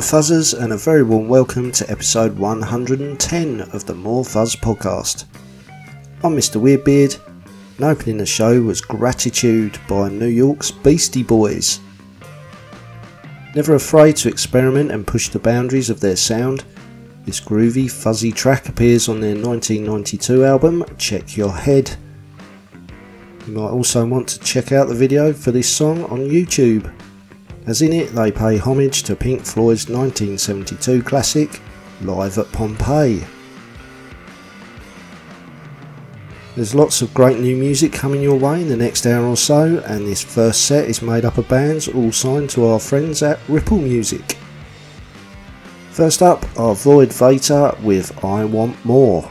Fuzzers and a very warm welcome to episode 110 of the More Fuzz podcast. I'm Mr. Weirdbeard and opening the show was Gratitude by New York's Beastie Boys. Never afraid to experiment and push the boundaries of their sound, this groovy fuzzy track appears on their 1992 album Check Your Head. You might also want to check out the video for this song on YouTube as in it they pay homage to Pink Floyd's 1972 classic Live at Pompeii. There's lots of great new music coming your way in the next hour or so, and this first set is made up of bands all signed to our friends at Ripple Music. First up are Void Vator with I Want More.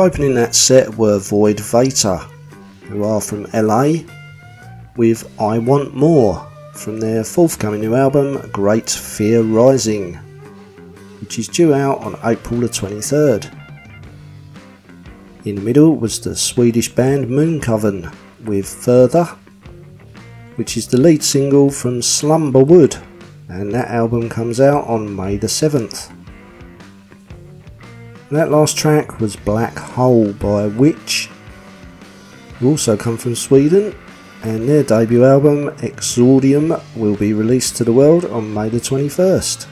Opening that set were Void Vator, who are from LA, with I Want More from their forthcoming new album Great Fear Rising, which is due out on April the 23rd. In the middle was the Swedish band Moon Coven with Further, which is the lead single from Slumberwood, and that album comes out on May the 7th. That last track was Black Hole by Wytch, who also come from Sweden, and their debut album Exordium will be released to the world on May the 21st.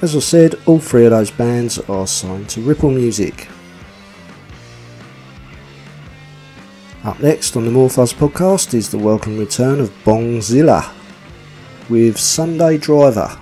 As I said, all three of those bands are signed to Ripple Music. Up next on the More Fuzz podcast is the welcome return of Bongzilla with Sunday Driver.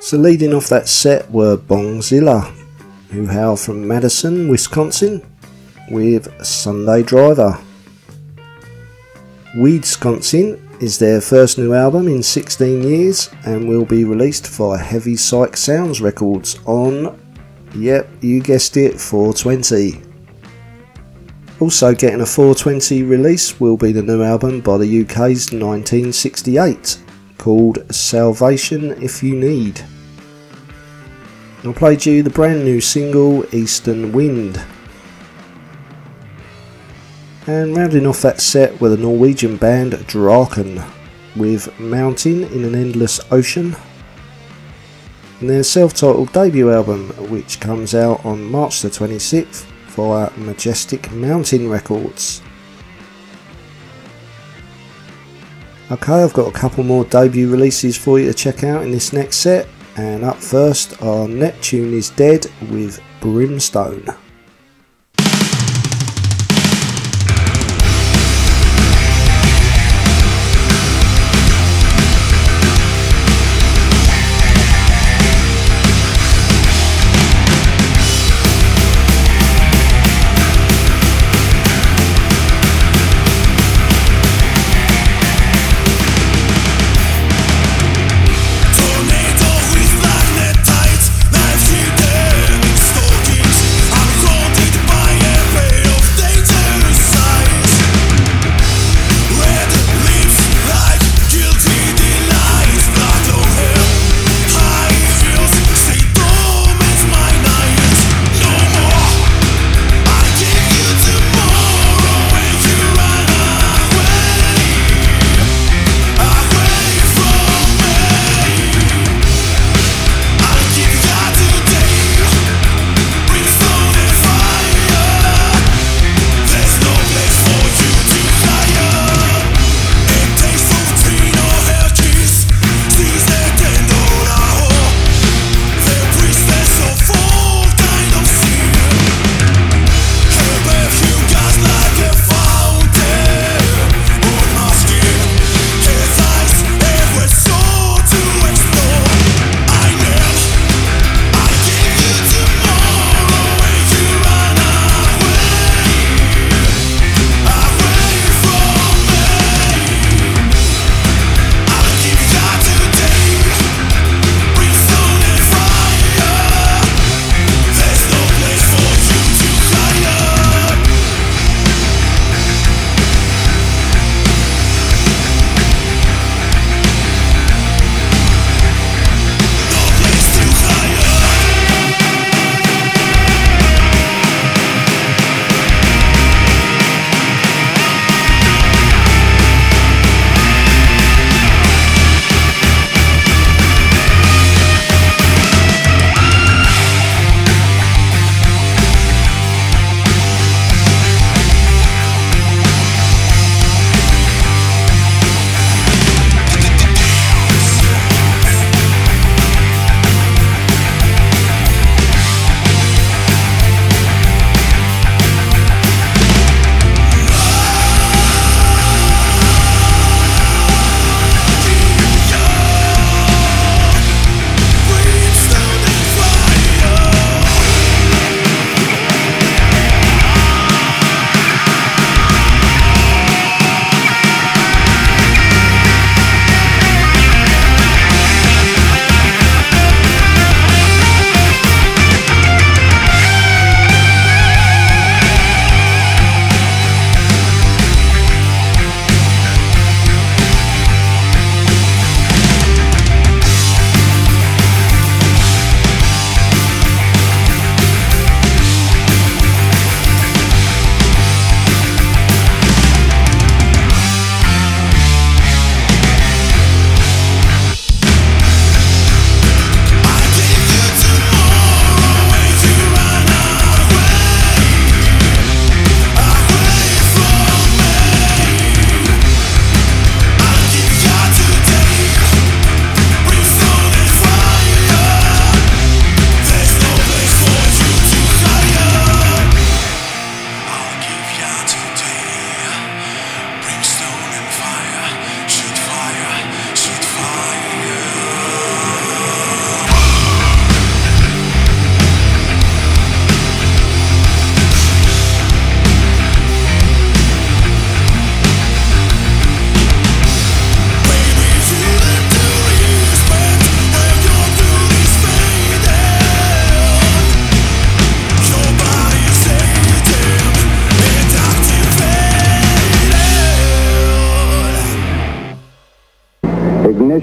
So leading off that set were Bongzilla, who hail from Madison, Wisconsin, with Sunday Driver. Weedsconsin is their first new album in 16 years and will be released via Heavy Psych Sounds Records on, yep, you guessed it, 420. Also getting a 420 release will be the new album by the UK's 1968 called Salvation If You Need. I played you the brand new single Eastern Wind. And rounding off that set were the Norwegian band Draken with Mountain in an Endless Ocean. And their self titled debut album, which comes out on March the 26th via Majestic Mountain Records. Okay, I've got a couple more debut releases for you to check out in this next set. And up first are Neptune is Dead with Brimstone.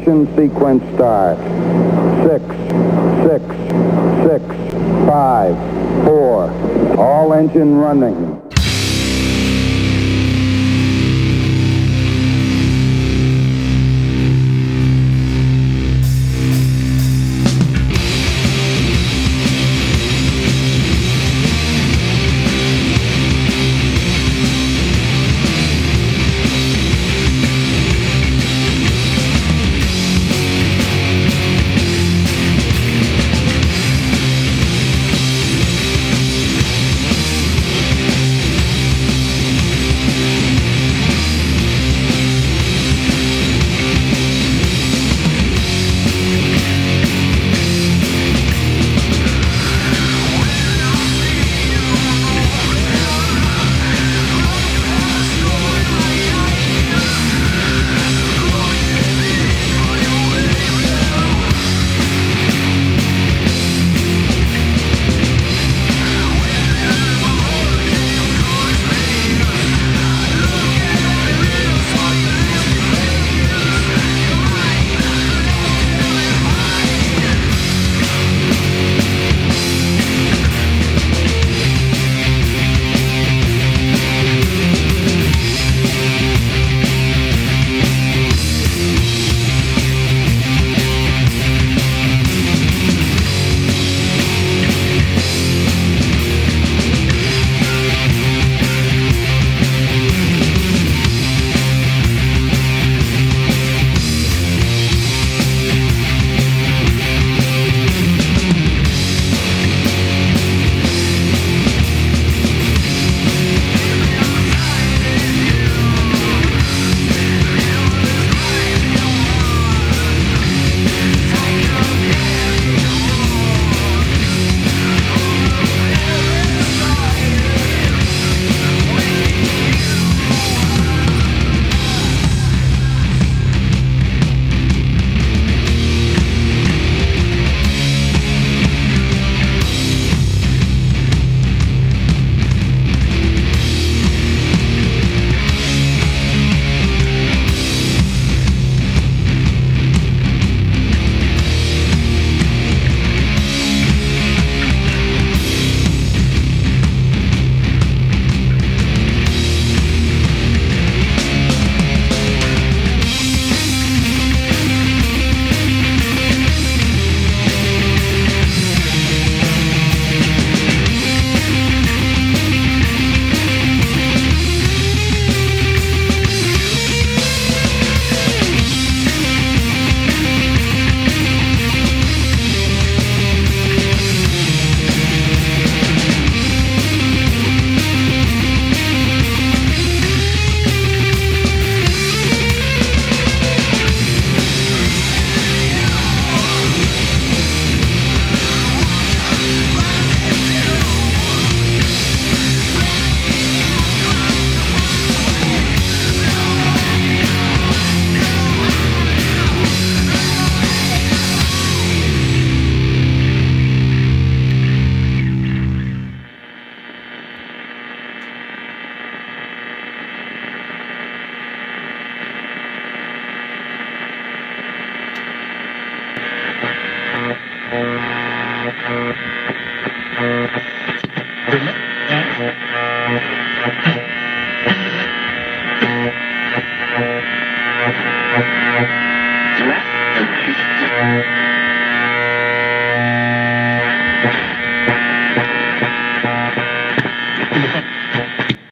Ignition sequence start. Six, six, six, five, four. All engine running.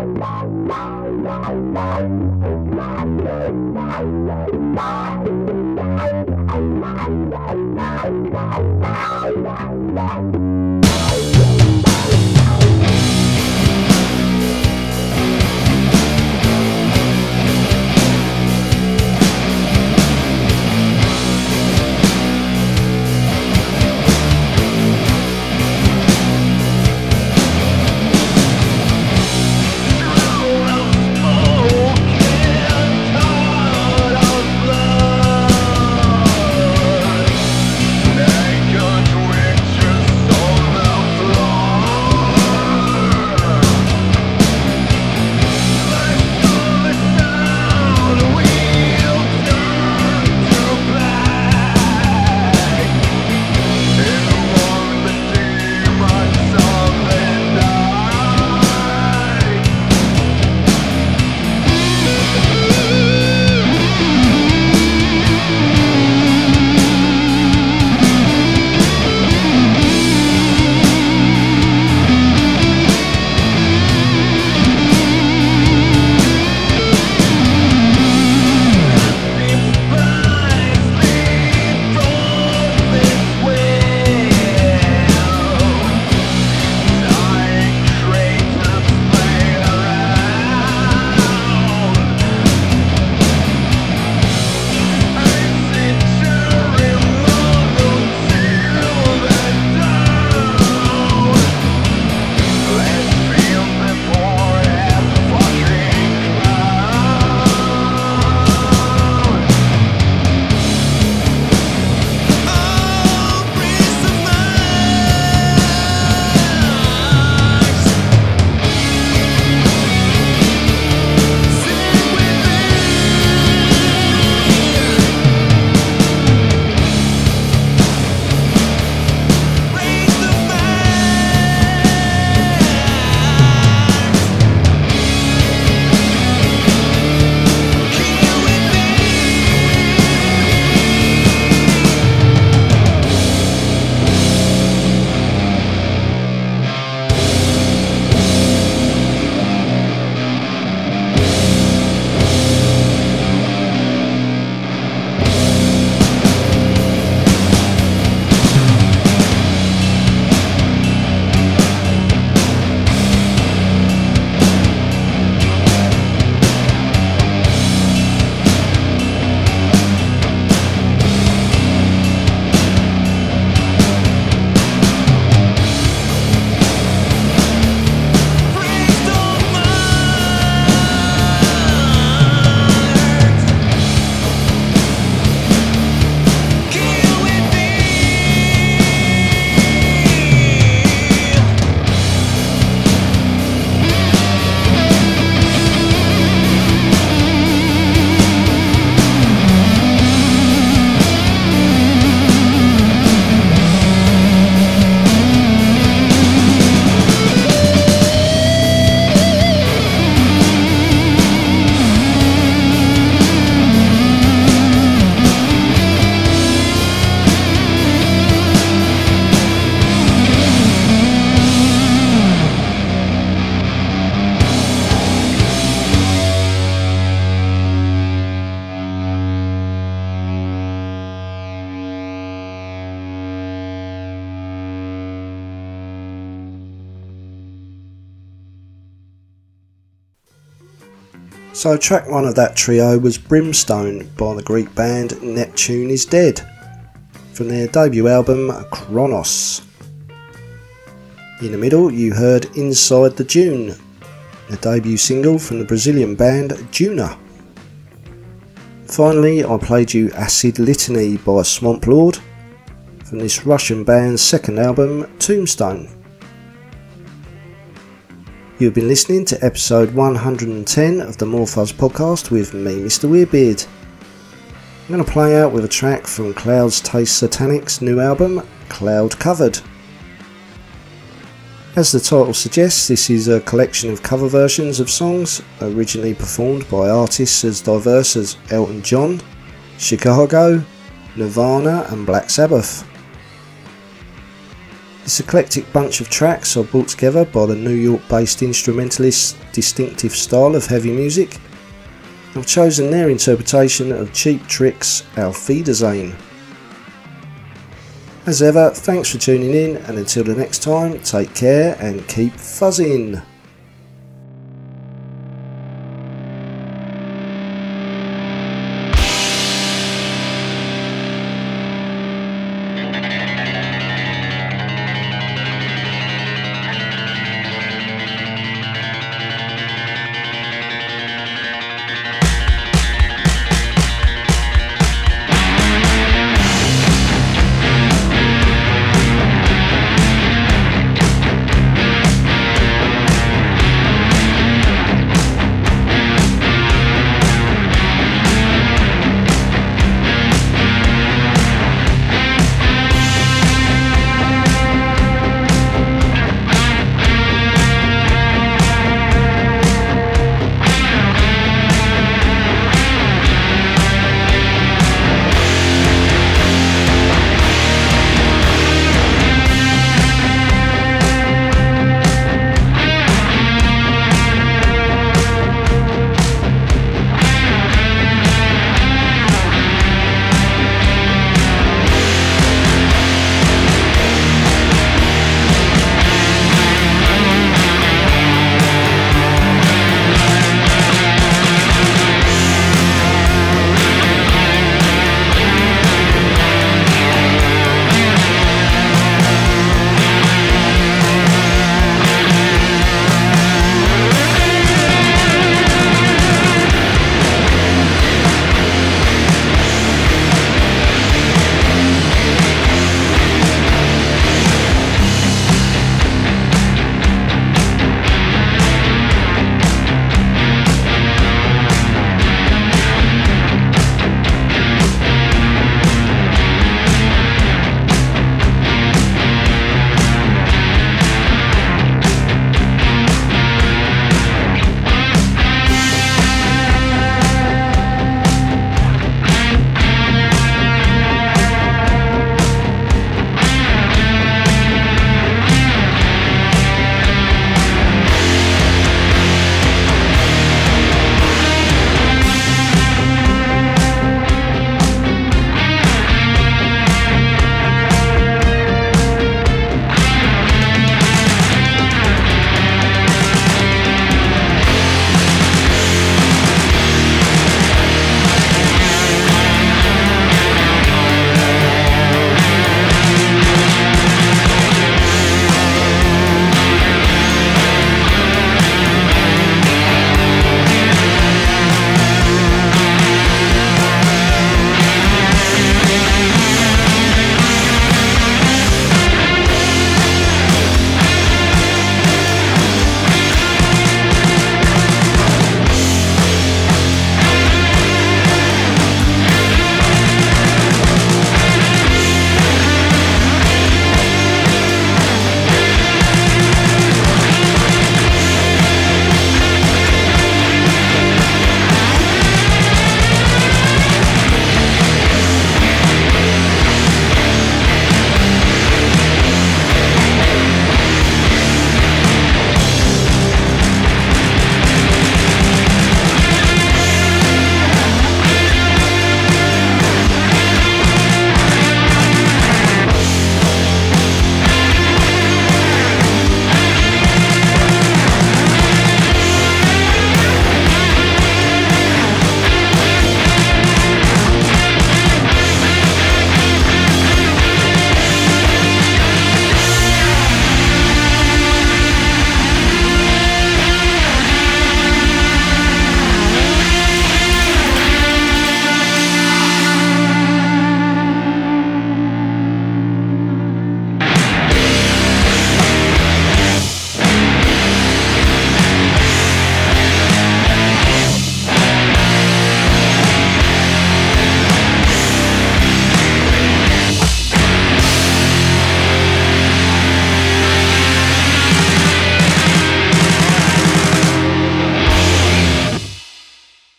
Wow, wow, wow, wow. So, track one of that trio was Brimstone by the Greek band Neptune is Dead from their debut album Chronos. In the middle, you heard Inside the Dune, the debut single from the Brazilian band Juna. Finally, I played you Acid Litany by Swamp Lord from this Russian band's second album Tombstone. You've been listening to episode 110 of the Fuzz podcast with me, Mr. Weirdbeard. I'm going to play out with a track from Clouds Taste Satanic's new album, Cloud Covered. As the title suggests, this is a collection of cover versions of songs originally performed by artists as diverse as Elton John, Chicago, Nirvana, and Black Sabbath. This eclectic bunch of tracks are brought together by the New York based instrumentalist's distinctive style of heavy music. I've chosen their interpretation of Cheap Trick's Auf Wiedersehen. As ever, thanks for tuning in, and until the next time, take care and keep fuzzing.